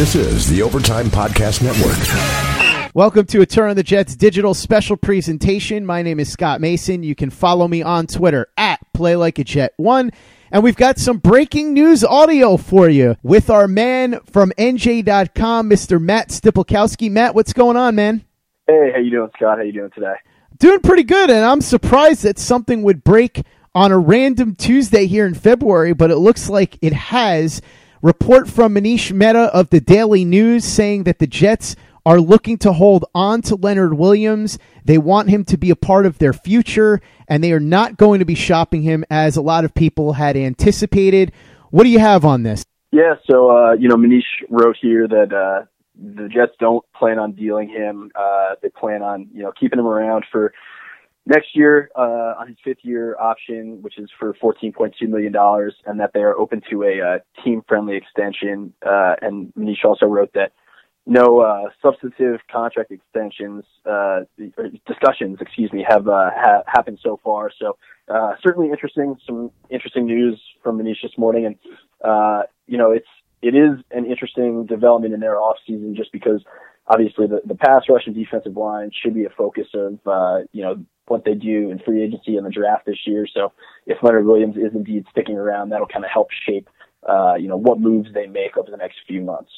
This is the Overtime Podcast Network. Welcome to a Turn on the Jets digital special presentation. My name is Scott Mason. You can follow me on Twitter at PlayLikeAJet1. And we've got some breaking news audio for you with our man from NJ.com, Mr. Matt Stypulkoski. Matt, what's going on, man? Hey, how you doing, Scott? How you doing today? Doing pretty good, and I'm surprised that something would break on a random Tuesday here in February, but it looks like it has. Report from Manish Mehta of the Daily News saying that the Jets are looking to hold on to Leonard Williams. They want him to be a part of their future, and they are not going to be shopping him as a lot of people had anticipated. What do you have on this? Yeah, so uh, you know, Manish wrote here that uh, the Jets don't plan on dealing him. Uh, they plan on you know keeping him around for next year uh, on his fifth year option, which is for $14.2 million, and that they are open to a uh, team friendly extension. Uh, and Manish also wrote that no uh, substantive contract extensions uh, discussions, excuse me, have uh, ha- happened so far. So uh, certainly interesting, some interesting news from Manish this morning, and uh, you know it's it is an interesting development in their off season just because obviously the, the pass rush and defensive line should be a focus of uh, you know what they do in free agency and the draft this year. So if Leonard Williams is indeed sticking around, that'll kind of help shape uh, you know what moves they make over the next few months.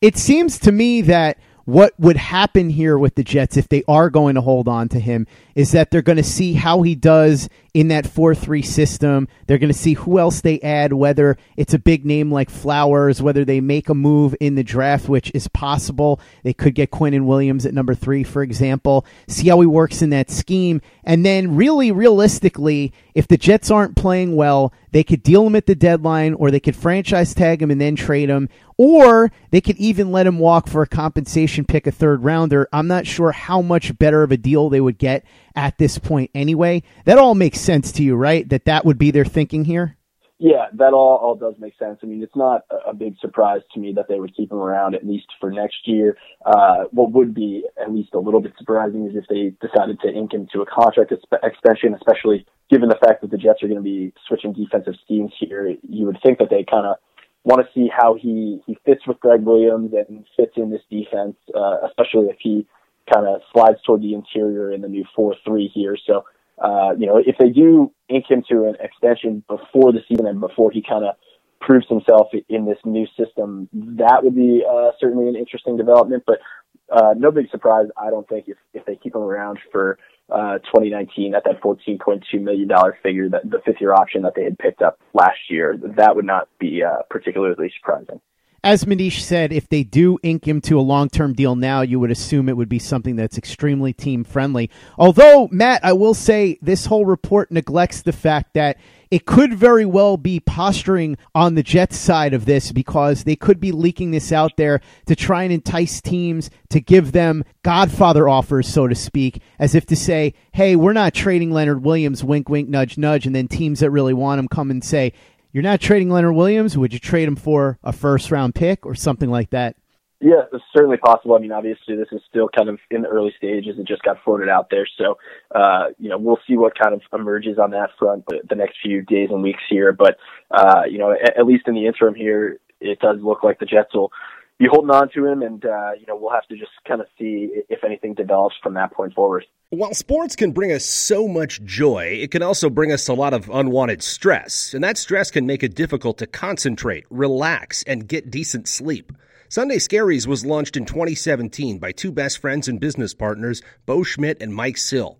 It seems to me that what would happen here with the Jets if they are going to hold on to him is that they're going to see how he does in that 4-3 system. They're going to see who else they add, whether it's a big name like Flowers, whether they make a move in the draft, which is possible. They could get Quinn and Williams at number 3, for example. See how he works in that scheme. And then really realistically, if the Jets aren't playing well, they could deal him at the deadline or they could franchise tag him and then trade him or they could even let him walk for a compensation pick, a third rounder. I'm not sure how much better of a deal they would get at this point anyway. That all makes sense to you, right? That that would be their thinking here? Yeah, that all, all does make sense. I mean, it's not a, big surprise to me that they would keep him around at least for next year. Uh, what would be at least a little bit surprising is if they decided to ink him to a contract extension, especially given the fact that the Jets are going to be switching defensive schemes here. You would think that they kind of want to see how he he fits with Gregg Williams and fits in this defense, uh, especially if he kind of slides toward the interior in the new four three here. So, uh, you know, if they do ink him to an extension before the season and before he kind of proves himself in this new system, that would be uh, certainly an interesting development. But uh, no big surprise, I don't think, if if they keep him around for uh, 2019 at that 14.2 million dollar figure, that the fifth year option that they had picked up last year, that would not be uh, particularly surprising. As Manish said, if they do ink him to a long term deal now, you would assume it would be something that's extremely team friendly. Although, Matt, I will say this whole report neglects the fact that it could very well be posturing on the Jets side of this because they could be leaking this out there to try and entice teams to give them Godfather offers, so to speak, as if to say, hey, we're not trading Leonard Williams, wink, wink, nudge, nudge. And then teams that really want him come and say, you're not trading Leonard Williams. Would you trade him for a first round pick or something like that? Yeah, it's certainly possible. I mean, obviously, this is still kind of in the early stages. It just got floated out there, so uh, you know we'll see what kind of emerges on that front the next few days and weeks here. But uh, you know, at, at least in the interim here, it does look like the Jets will be holding on to him, and uh, you know we'll have to just kind of see if anything develops from that point forward. While sports can bring us so much joy, it can also bring us a lot of unwanted stress, and that stress can make it difficult to concentrate, relax, and get decent sleep. Sunday Scaries was launched in 2017 by two best friends and business partners, Bo Schmidt and Mike Sill.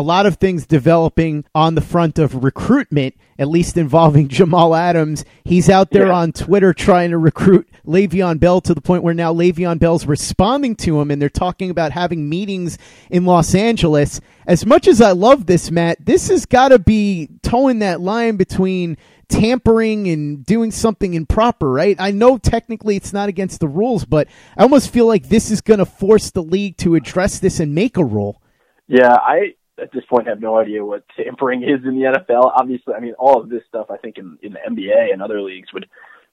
a lot of things developing on the front of recruitment, at least involving Jamal Adams. He's out there yeah. on Twitter trying to recruit Le'Veon Bell to the point where now Le'Veon Bell's responding to him and they're talking about having meetings in Los Angeles. As much as I love this, Matt, this has got to be towing that line between tampering and doing something improper, right? I know technically it's not against the rules, but I almost feel like this is going to force the league to address this and make a rule. Yeah, I at this point have no idea what tampering is in the NFL. Obviously, I mean, all of this stuff I think in, in the NBA and other leagues would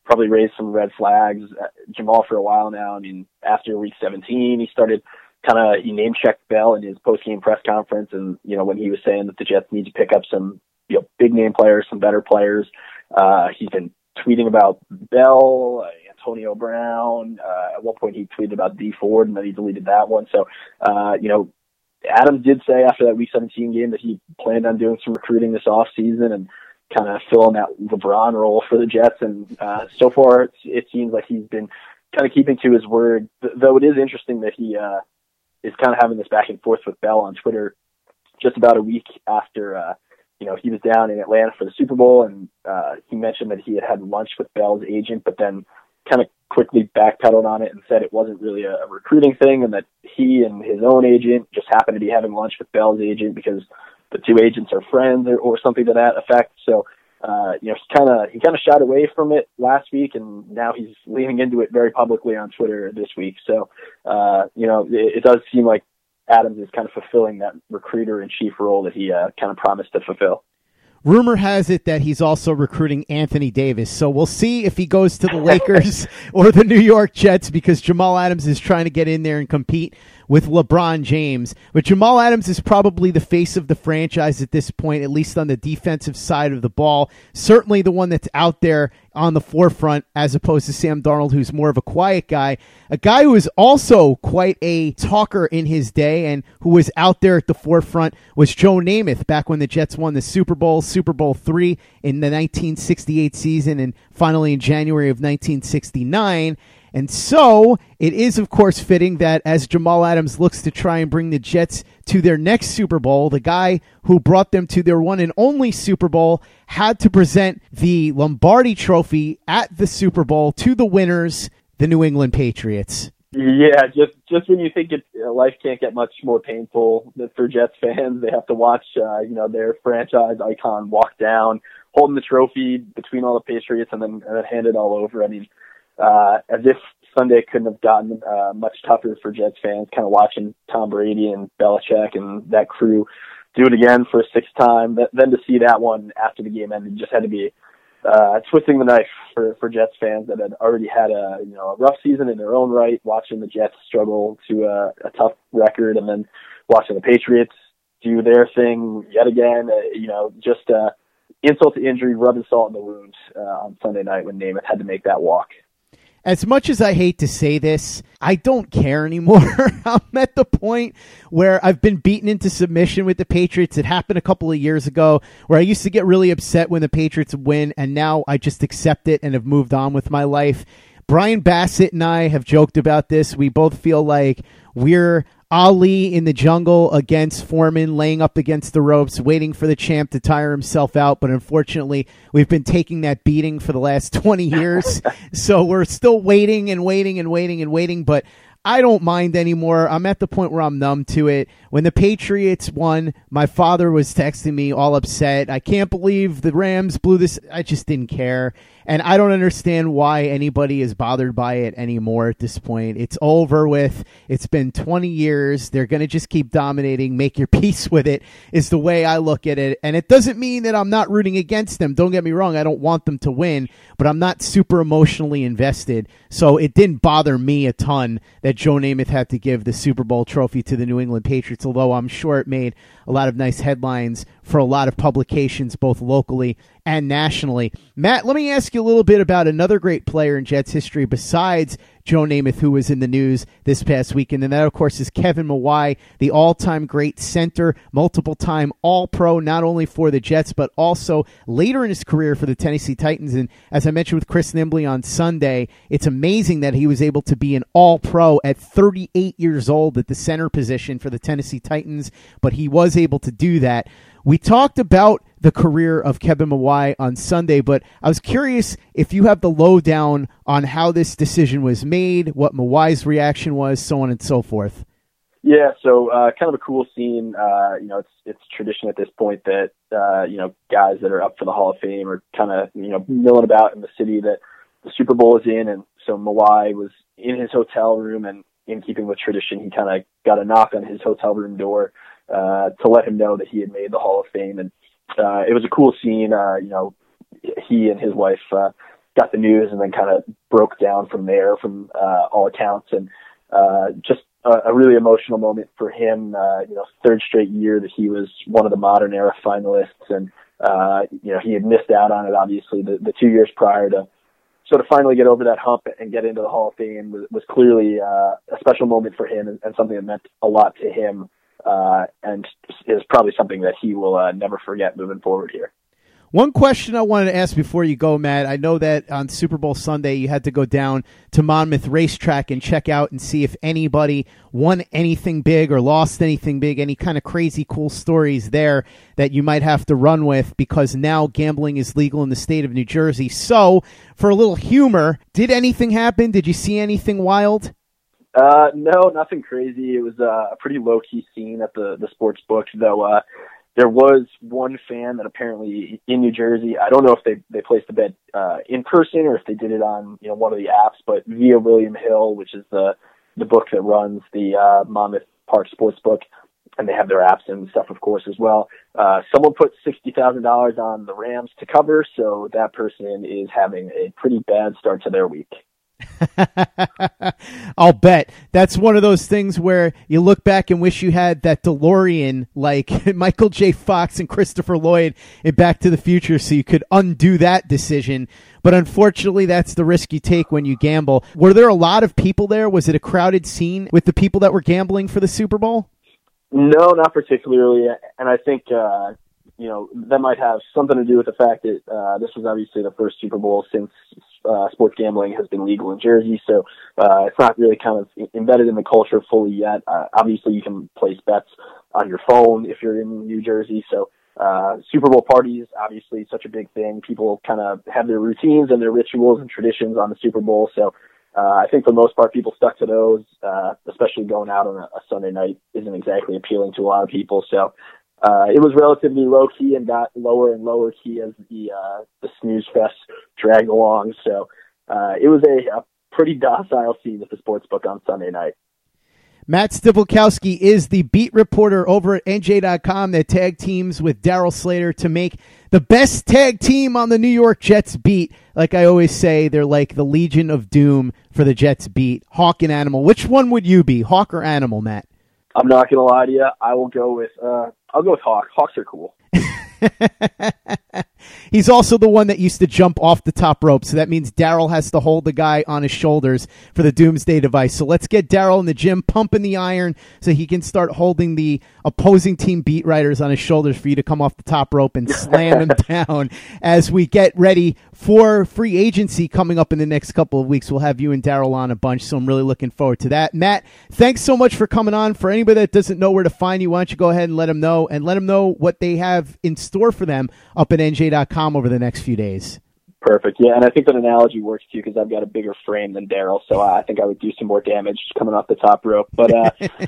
probably raise some red flags. Uh, Jamal for a while now. I mean, after week 17, he started kind of he name checked Bell in his post game press conference, and you know when he was saying that the Jets need to pick up some you know big name players, some better players. Uh, he's been tweeting about Bell, Antonio Brown. Uh, at one point, he tweeted about Dee Ford, and then he deleted that one. So, uh, you know, Adams did say after that Week 17 game that he planned on doing some recruiting this off season and kind of filling that LeBron role for the Jets. And uh, so far, it, it seems like he's been kind of keeping to his word. Though it is interesting that he uh, is kind of having this back and forth with Bell on Twitter just about a week after. Uh, you know, he was down in Atlanta for the Super Bowl, and uh, he mentioned that he had had lunch with Bell's agent, but then kind of quickly backpedaled on it and said it wasn't really a, recruiting thing and that he and his own agent just happened to be having lunch with Bell's agent because the two agents are friends or, or something to that effect. So, uh, you know, he kind of he kind of shied away from it last week, and now he's leaning into it very publicly on Twitter this week. So, uh, you know, it, it does seem like Adams is kind of fulfilling that recruiter in chief role that he uh, kind of promised to fulfill. Rumor has it that he's also recruiting Anthony Davis. So we'll see if he goes to the Lakers or the New York Jets because Jamal Adams is trying to get in there and compete with LeBron James. But Jamal Adams is probably the face of the franchise at this point, at least on the defensive side of the ball. Certainly the one that's out there on the forefront as opposed to Sam Darnold, who's more of a quiet guy. A guy who is also quite a talker in his day and who was out there at the forefront was Joe Namath back when the Jets won the Super Bowl, Super Bowl three in the 1968 season and finally in January of 1969. And so it is, of course, fitting that as Jamal Adams looks to try and bring the Jets to their next Super Bowl, the guy who brought them to their one and only Super Bowl had to present the Lombardi trophy at the Super Bowl to the winners, the New England Patriots. Yeah, just just when you think it, you know, life can't get much more painful for Jets fans, they have to watch uh, you know their franchise icon walk down, holding the trophy between all the Patriots, and then and then hand it all over. I mean, uh, as if Sunday couldn't have gotten uh, much tougher for Jets fans, kind of watching Tom Brady and Belichick and that crew do it again for a sixth time. Then to see that one after the game ended just had to be uh, twisting the knife for, for Jets fans that had already had a you know a rough season in their own right, watching the Jets struggle to a, a tough record, and then watching the Patriots do their thing yet again. Uh, you know, just uh, insult to injury, rubbing salt in the wound uh, on Sunday night when Namath had to make that walk as much as I hate to say this, I don't care anymore. I'm at the point where I've been beaten into submission with the Patriots. It happened a couple of years ago where I used to get really upset when the Patriots win, and now I just accept it and have moved on with my life. Brian Bassett and I have joked about this. We both feel like we're Ali in the jungle against Foreman, laying up against the ropes, waiting for the champ to tire himself out. But unfortunately, we've been taking that beating for the last 20 years. so we're still waiting and waiting and waiting and waiting. But I don't mind anymore. I'm at the point where I'm numb to it. When the Patriots won, my father was texting me all upset. I can't believe the Rams blew this. I just didn't care. And I don't understand why anybody is bothered by it anymore at this point. It's over with. It's been 20 years. They're going to just keep dominating. Make your peace with it is the way I look at it. And it doesn't mean that I'm not rooting against them. Don't get me wrong. I don't want them to win, but I'm not super emotionally invested. So it didn't bother me a ton that Joe Namath had to give the Super Bowl trophy to the New England Patriots, although I'm sure it made a lot of nice headlines for a lot of publications, both locally and nationally. Matt, let me ask you a little bit about another great player in Jets history besides Joe Namath, who was in the news this past weekend. And that, of course, is Kevin Mawae, the all time great center, multiple time All Pro, not only for the Jets, but also later in his career for the Tennessee Titans. And as I mentioned with Chris Nimbley on Sunday, it's amazing that he was able to be an All Pro at 38 years old at the center position for the Tennessee Titans, but he was able to do that. We talked about the career of Kevin Mawae on Sunday, but I was curious if you have the lowdown on how this decision was made, what Mawae's reaction was, so on and so forth. Yeah, so uh, kind of a cool scene. Uh, you know, it's it's tradition at this point that uh, you know guys that are up for the Hall of Fame are kind of you know milling about in the city that the Super Bowl is in, and so Mawae was in his hotel room, and in keeping with tradition, he kind of got a knock on his hotel room door uh, to let him know that he had made the Hall of Fame. And uh, it was a cool scene. Uh, you know, he and his wife uh, got the news and then kind of broke down from there, from uh, all accounts, and uh, just a, a really emotional moment for him. Uh, you know, third straight year that he was one of the modern era finalists, and uh, you know he had missed out on it obviously the, the two years prior to. So to finally get over that hump and get into the Hall of Fame was, was clearly uh, a special moment for him and, and something that meant a lot to him uh, and is probably something that he will uh, never forget moving forward here. One question I wanted to ask before you go, Matt. I know that on Super Bowl Sunday you had to go down to Monmouth Racetrack and check out and see if anybody won anything big or lost anything big, any kind of crazy cool stories there that you might have to run with because now gambling is legal in the state of New Jersey. So, for a little humor, did anything happen? Did you see anything wild? Uh, no, nothing crazy. It was uh, a pretty low key scene at the the sports book, though. Uh, there was one fan that apparently in New Jersey. I don't know if they they placed the bet uh, in person or if they did it on you know one of the apps, but via William Hill, which is the the book that runs the uh, Monmouth Park Sports Book, and they have their apps and stuff, of course, as well. Uh, someone put sixty thousand dollars on the Rams to cover, so that person is having a pretty bad start to their week. I'll bet that's one of those things where you look back and wish you had that DeLorean like Michael J. Fox and Christopher Lloyd in Back to the Future so you could undo that decision. But unfortunately, that's the risk you take when you gamble. Were there a lot of people there? Was it a crowded scene with the people that were gambling for the Super Bowl? No, not particularly. And I think, uh, you know, that might have something to do with the fact that uh, this was obviously the first Super Bowl since uh, sports gambling has been legal in Jersey, so uh, it's not really kind of embedded in the culture fully yet. Uh, obviously, you can place bets on your phone if you're in New Jersey, so uh, Super Bowl parties, obviously, such a big thing. People kind of have their routines and their rituals and traditions on the Super Bowl, so uh, I think for the most part, people stuck to those, uh, especially going out on a, a Sunday night isn't exactly appealing to a lot of people. So uh, it was relatively low key and got lower and lower key as the uh, the snooze fest dragged along. So uh, it was a, a pretty docile scene at the sports book on Sunday night. Matt Stypulkoski is the beat reporter over at NJ.com that tag teams with Darryl Slater to make the best tag team on the New York Jets beat. Like I always say, they're like the Legion of Doom for the Jets beat. Hawk and Animal. Which one would you be, Hawk or Animal, Matt? I'm not gonna lie to you. I will go with uh, I'll go with Hawk. Hawks are cool. He's also the one that used to jump off the top rope, so that means Darryl has to hold the guy on his shoulders for the Doomsday device. So let's get Darryl in the gym pumping the iron so he can start holding the opposing team beat writers on his shoulders for you to come off the top rope and slam him down as we get ready for free agency coming up in the next couple of weeks. We'll have you and Darryl on a bunch, so I'm really looking forward to that. Matt, thanks so much for coming on. For anybody that doesn't know where to find you, why don't you go ahead and let them know and let them know what they have in store for them up at NJ.com over the next few days. Perfect. Yeah, and I think that analogy works too because I've got a bigger frame than Darryl, so I think I would do some more damage coming off the top rope. But uh,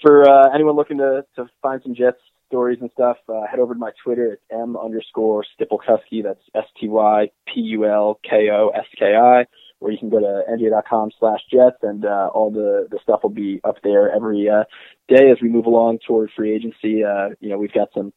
for uh, anyone looking to, to find some Jets stories and stuff, uh, head over to my Twitter. It's m underscore Stypulkoski. That's S T Y P U L K O S K I. Or you can go to nj.com slash Jets, and uh, all the the stuff will be up there every uh, day as we move along toward free agency. Uh, you know, we've got some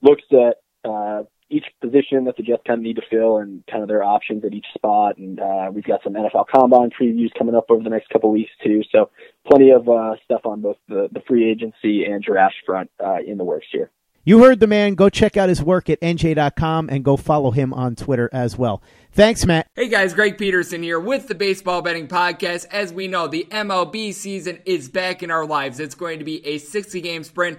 looks at uh, each position that the Jets kind of need to fill and kind of their options at each spot. And uh, we've got some NFL Combine previews coming up over the next couple of weeks too. So plenty of uh, stuff on both the, the free agency and draft front uh, in the works here. You heard the man. Go check out his work at nj.com and go follow him on Twitter as well. Thanks, Matt. Hey guys, Greg Peterson here with the Baseball Betting Podcast. As we know, the MLB season is back in our lives. It's going to be a 60 game sprint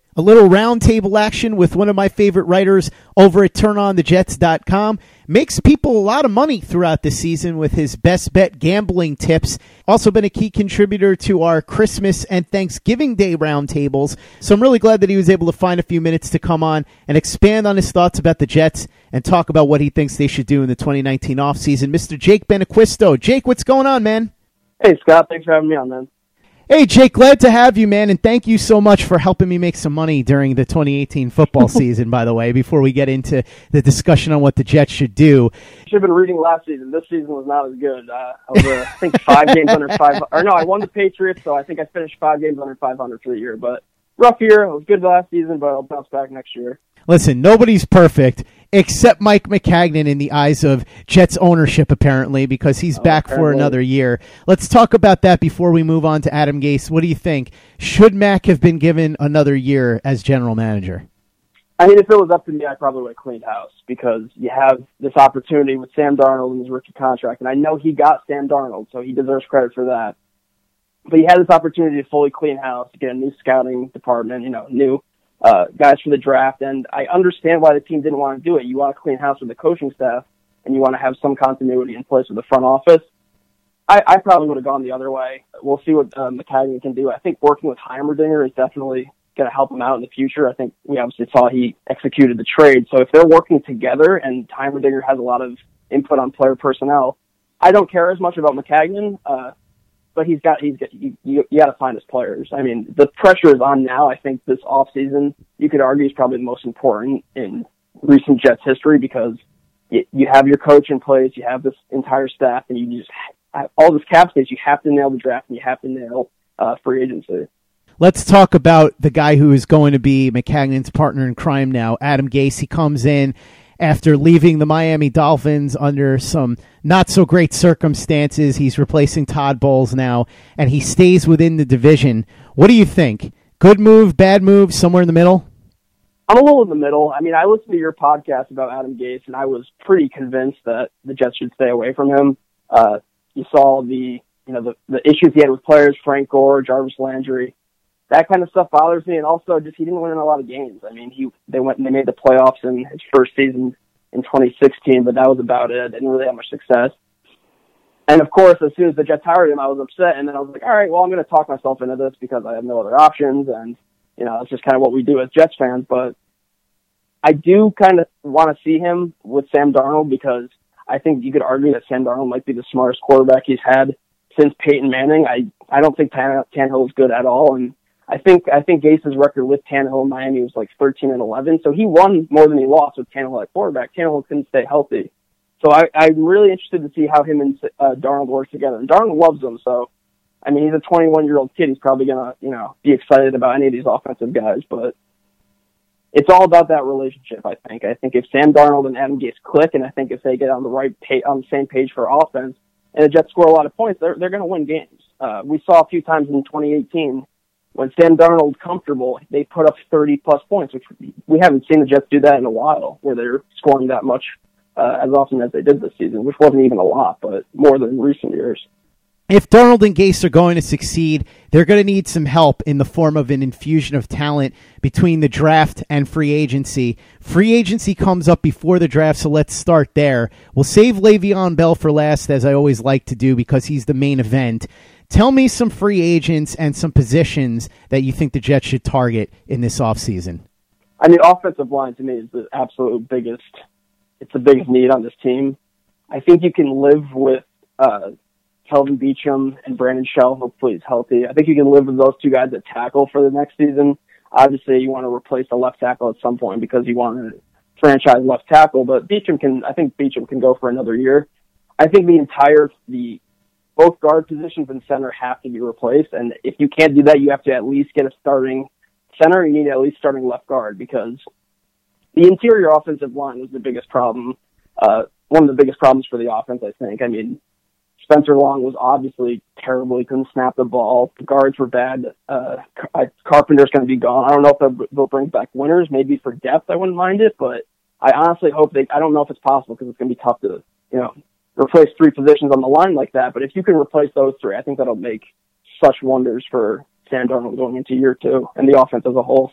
a little roundtable action with one of my favorite writers over at turnonthejets.com. Makes people a lot of money throughout the season with his best bet gambling tips. Also been a key contributor to our Christmas and Thanksgiving Day roundtables. So I'm really glad that he was able to find a few minutes to come on and expand on his thoughts about the Jets and talk about what he thinks they should do in the 2019 offseason. Mr. Jake Benaquisto. Jake, what's going on, man? Hey, Scott. Thanks for having me on, man. Hey, Jake, glad to have you, man, and thank you so much for helping me make some money during the 2018 football season, by the way, before we get into the discussion on what the Jets should do. Should have been reading last season. This season was not as good. Uh, I was, uh, I think, five games under five. Or no, I won the Patriots, so I think I finished five games under 500 for the year. But rough year. It was good last season, but I'll bounce back next year. Listen, nobody's perfect except Mike Maccagnan in the eyes of Jets ownership, apparently, because he's oh, back apparently. for another year. Let's talk about that before we move on to Adam Gase. What do you think? Should Mac have been given another year as general manager? I mean, if it was up to me, I probably would have cleaned house because you have this opportunity with Sam Darnold and his rookie contract, and I know he got Sam Darnold, so he deserves credit for that. But he had this opportunity to fully clean house, to get a new scouting department, you know, new uh, guys for the draft. And I understand why the team didn't want to do it. You want to clean house with the coaching staff and you want to have some continuity in place with the front office. I, I probably would have gone the other way. We'll see what uh, Maccagnan can do. I think working with Heimerdinger is definitely going to help him out in the future. I think we obviously saw he executed the trade. So if they're working together and Heimerdinger has a lot of input on player personnel, I don't care as much about Maccagnan. Uh, but he's got he's got you, you, you got to find his players. I mean, the pressure is on now. I think this off season, you could argue, is probably the most important in recent Jets history because you, you have your coach in place, you have this entire staff, and you just all this cap space. You have to nail the draft, and you have to nail uh, free agency. Let's talk about the guy who is going to be Maccagnan's partner in crime now, Adam Gase. He comes in after leaving the Miami Dolphins under some not so great circumstances. He's replacing Todd Bowles now, and he stays within the division. What do you think? Good move, bad move, somewhere in the middle? I'm a little in the middle. I mean, I listened to your podcast about Adam Gase, and I was pretty convinced that the Jets should stay away from him. Uh, you saw the you know the the issues he had with players, Frank Gore, Jarvis Landry that kind of stuff bothers me. And also, just he didn't win in a lot of games. I mean, he they went and they made the playoffs in his first season in 2016, but that was about it. Didn't really have much success. And of course, as soon as the Jets hired him, I was upset. And then I was like, all right, well, I'm going to talk myself into this because I have no other options. And, you know, it's just kind of what we do as Jets fans. But I do kind of want to see him with Sam Darnold because I think you could argue that Sam Darnold might be the smartest quarterback he's had since Peyton Manning. I, I don't think Tan- Tannehill is good at all. And I think I think Gase's record with Tannehill in Miami was like 13 and 11, so he won more than he lost with Tannehill at quarterback. Tannehill couldn't stay healthy, so I, I'm really interested to see how him and uh, Darnold work together. And Darnold loves him, so I mean he's a 21 year old kid. He's probably gonna you know be excited about any of these offensive guys, but it's all about that relationship. I think. I think if Sam Darnold and Adam Gase click, and I think if they get on the right page, on the same page for offense, and the Jets score a lot of points, they're they're going to win games. Uh, we saw a few times in 2018 when Sam Darnold's comfortable, they put up 30 plus points, which we haven't seen the Jets do that in a while, where they're scoring that much uh, as often as they did this season, which wasn't even a lot, but more than recent years. if Darnold and Gase are going to succeed, they're going to need some help in the form of an infusion of talent between the draft and free agency. Free agency comes up before the draft, so let's start there. We'll save Le'Veon Bell for last, as I always like to do, because he's the main event. Tell me some free agents and some positions that you think the Jets should target in this offseason. I mean, offensive line to me is the absolute biggest. It's the biggest need on this team. I think you can live with uh, Kelvin Beachum and Brandon Shell. Hopefully he's healthy. I think you can live with those two guys at tackle for the next season. Obviously, you want to replace the left tackle at some point because you want to franchise left tackle. But Beachum can, I think Beachum can go for another year. I think the entire the both guard positions and center have to be replaced. And if you can't do that, you have to at least get a starting center. You need at least starting left guard because the interior offensive line was the biggest problem. Uh, one of the biggest problems for the offense, I think. I mean, Spencer Long was obviously terrible. He couldn't snap the ball. The guards were bad. Uh, Carpenter's going to be gone. I don't know if they'll, bring back Winters. Maybe for depth, I wouldn't mind it, but I honestly hope they. I don't know if it's possible because it's going to be tough to, you know, replace three positions on the line like that. But if you can replace those three, I think that'll make such wonders for Sam Darnold going into year two and the offense as a whole.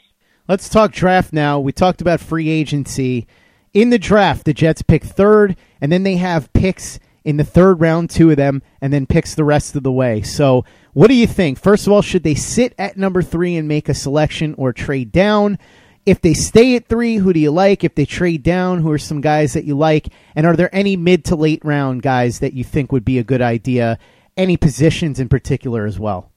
Let's talk draft now. We talked about free agency. In the draft, the Jets pick third, and then they have picks in the third round, two of them, and then picks the rest of the way. So, what do you think? First of all, should they sit at number three and make a selection or trade down? If they stay at three, who do you like? If they trade down, who are some guys that you like? And are there any mid to late round guys that you think would be a good idea? Any positions in particular as well?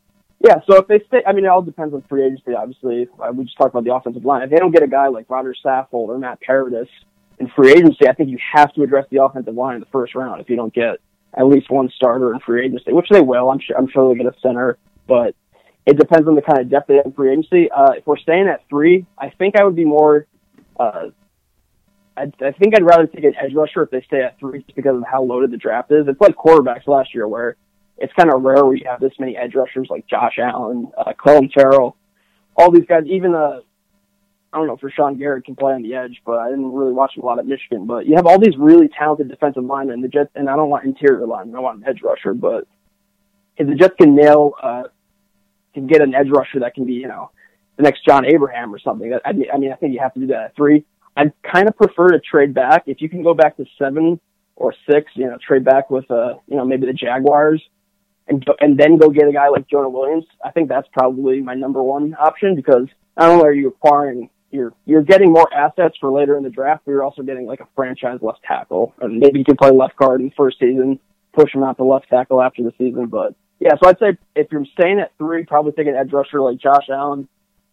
Yeah, so if they stay, I mean, it all depends on free agency, obviously. Uh, we just talked about the offensive line. If they don't get a guy like Roger Saffold or Matt Paradis, in free agency, I think you have to address the offensive line in the first round if you don't get at least one starter in free agency, which they will. I'm sure. I'm sure they'll get a center, but it depends on the kind of depth they have free agency. Uh, if we're staying at three, I think I would be more. Uh, I, I think I'd rather take an edge rusher if they stay at three, just because of how loaded the draft is. It's like quarterbacks last year, where it's kind of rare where you have this many edge rushers like Josh Allen, uh, Clelin Ferrell, all these guys. Even uh, I don't know if Rashan Gary can play on the edge, but I didn't really watch him a lot at Michigan. But you have all these really talented defensive linemen. The Jets, and I don't want interior linemen. I want an edge rusher. But if the Jets can nail, uh, can get an edge rusher that can be, you know, the next John Abraham or something. I mean, I think you have to do that at three. I'd kind of prefer to trade back. If you can go back to seven or six, you know, trade back with, uh, you know, maybe the Jaguars and and then go get a guy like Jonah Williams. I think that's probably my number one option because not only are you acquiring you're you're getting more assets for later in the draft, but you're also getting like a franchise left tackle, and maybe you can play left guard in the first season, push him out to left tackle after the season. But yeah, so I'd say if you're staying at three, probably take an edge rusher like Josh Allen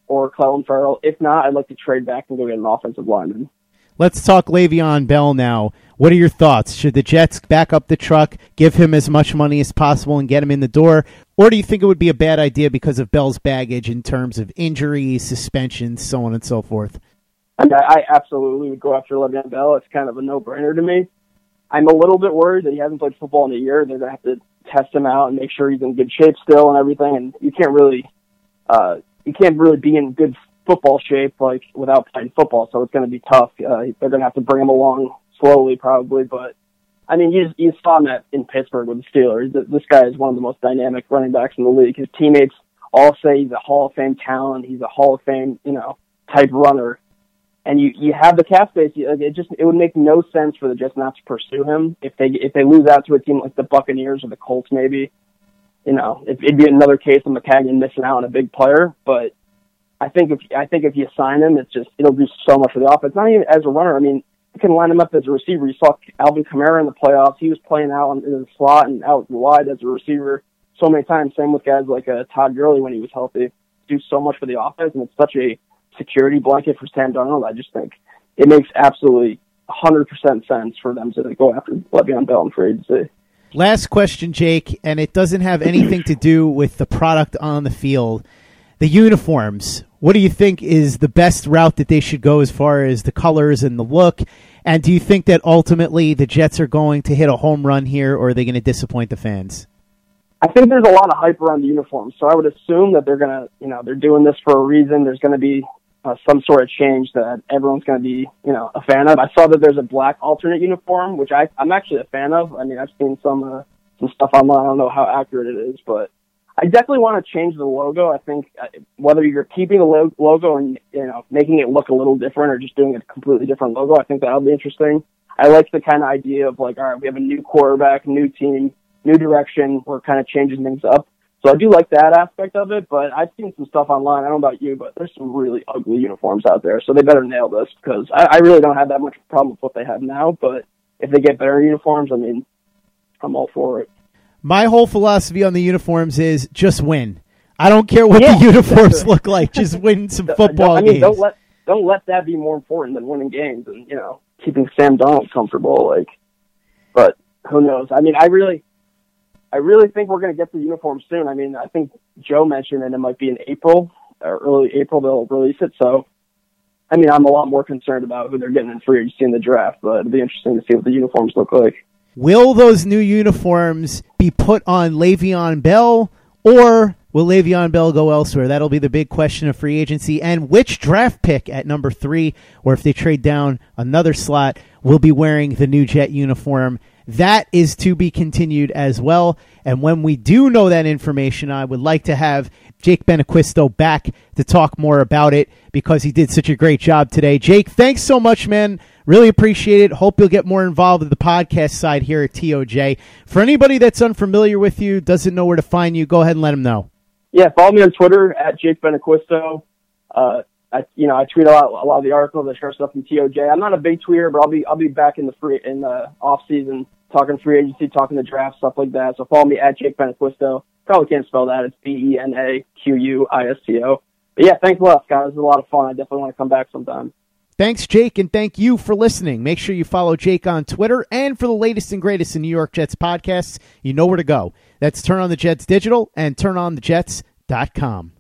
or Clelin Ferrell. If not, I'd like to trade back and go get an offensive lineman. Let's talk Le'Veon Bell now. What are your thoughts? Should the Jets back up the truck, give him as much money as possible, and get him in the door? Or do you think it would be a bad idea because of Bell's baggage in terms of injuries, suspensions, so on and so forth? I, mean, I absolutely would go after Le'Veon Bell. It's kind of a no-brainer to me. I'm a little bit worried that he hasn't played football in a year. And they're going to have to test him out and make sure he's in good shape still and everything. And you can't really, uh, you can't really be in good football shape like without playing football. So it's going to be tough. Uh, they're going to have to bring him along slowly, probably. But I mean, you you saw him at, in Pittsburgh with the Steelers. This guy is one of the most dynamic running backs in the league. His teammates all say he's a Hall of Fame talent. He's a Hall of Fame, you know, type runner. And you you have the cap space. It just it would make no sense for the Jets not to pursue him if they if they lose out to a team like the Buccaneers or the Colts, maybe. You know, it, it'd be another case of Maccagnan missing out on a big player. But I think if I think if you sign him, it's just it'll do so much for the offense. Not even as a runner. I mean, you can line him up as a receiver. You saw Alvin Kamara in the playoffs. He was playing out in the slot and out wide as a receiver so many times. Same with guys like uh, Todd Gurley when he was healthy. Do so much for the offense, and it's such a security blanket for Sam Darnold. I just think it makes absolutely 100% sense for them to go after Le'Veon Bell in free agency. Last question, Jake, and it doesn't have anything to do with the product on the field. The uniforms. What do you think is the best route that they should go as far as the colors and the look? And do you think that ultimately the Jets are going to hit a home run here, or are they going to disappoint the fans? I think there's a lot of hype around the uniforms, so I would assume that they're going to, you know, they're doing this for a reason. There's going to be uh, some sort of change that everyone's going to be, you know, a fan of. I saw that there's a black alternate uniform, which I, I'm actually a fan of. I mean, I've seen some uh, some stuff online. I don't know how accurate it is, but I definitely want to change the logo. I think uh, whether you're keeping the lo- logo and you know making it look a little different or just doing a completely different logo, I think that'll be interesting. I like the kind of idea of like, all right, we have a new quarterback, new team, new direction. We're kind of changing things up. So I do like that aspect of it, but I've seen some stuff online. I don't know about you, but there's some really ugly uniforms out there. So they better nail this because I, I really don't have that much problem with what they have now. But if they get better uniforms, I mean, I'm all for it. My whole philosophy on the uniforms is just win. I don't care what Yeah, the uniforms look like. Just win some football I mean, games. don't let don't let that be more important than winning games and you know keeping Sam Darnold comfortable. Like, but who knows? I mean, I really, I really think we're going to get the uniform soon. I mean, I think Joe mentioned that it might be in April or early April they'll release it. So, I mean, I'm a lot more concerned about who they're getting in free agency in the draft. But it'll be interesting to see what the uniforms look like. Will those new uniforms be put on Le'Veon Bell or will Le'Veon Bell go elsewhere? That'll be the big question of free agency. And which draft pick at number three, or if they trade down another slot, will be wearing the new Jet uniform? That is to be continued as well. And when we do know that information, I would like to have Jake Benaquisto back to talk more about it because he did such a great job today. Jake, thanks so much, man. Really appreciate it. Hope you'll get more involved with the podcast side here at TOJ. For anybody that's unfamiliar with you, doesn't know where to find you, go ahead and let them know. Yeah, follow me on Twitter at Jake Benaquisto. Uh, I, you know, I tweet a lot, a lot of the articles. I share stuff from TOJ. I'm not a big tweeter, but I'll be, I'll be back in the free, in the off season, talking free agency, talking the draft, stuff like that. So follow me at Jake Benaquisto. Probably can't spell that. It's B E N A Q U I S T O. But yeah, thanks a lot, guys. It was a lot of fun. I definitely want to come back sometime. Thanks, Jake, and thank you for listening. Make sure you follow Jake on Twitter, and for the latest and greatest in New York Jets podcasts, you know where to go. That's Turn on the Jets Digital and TurnOnTheJets.com.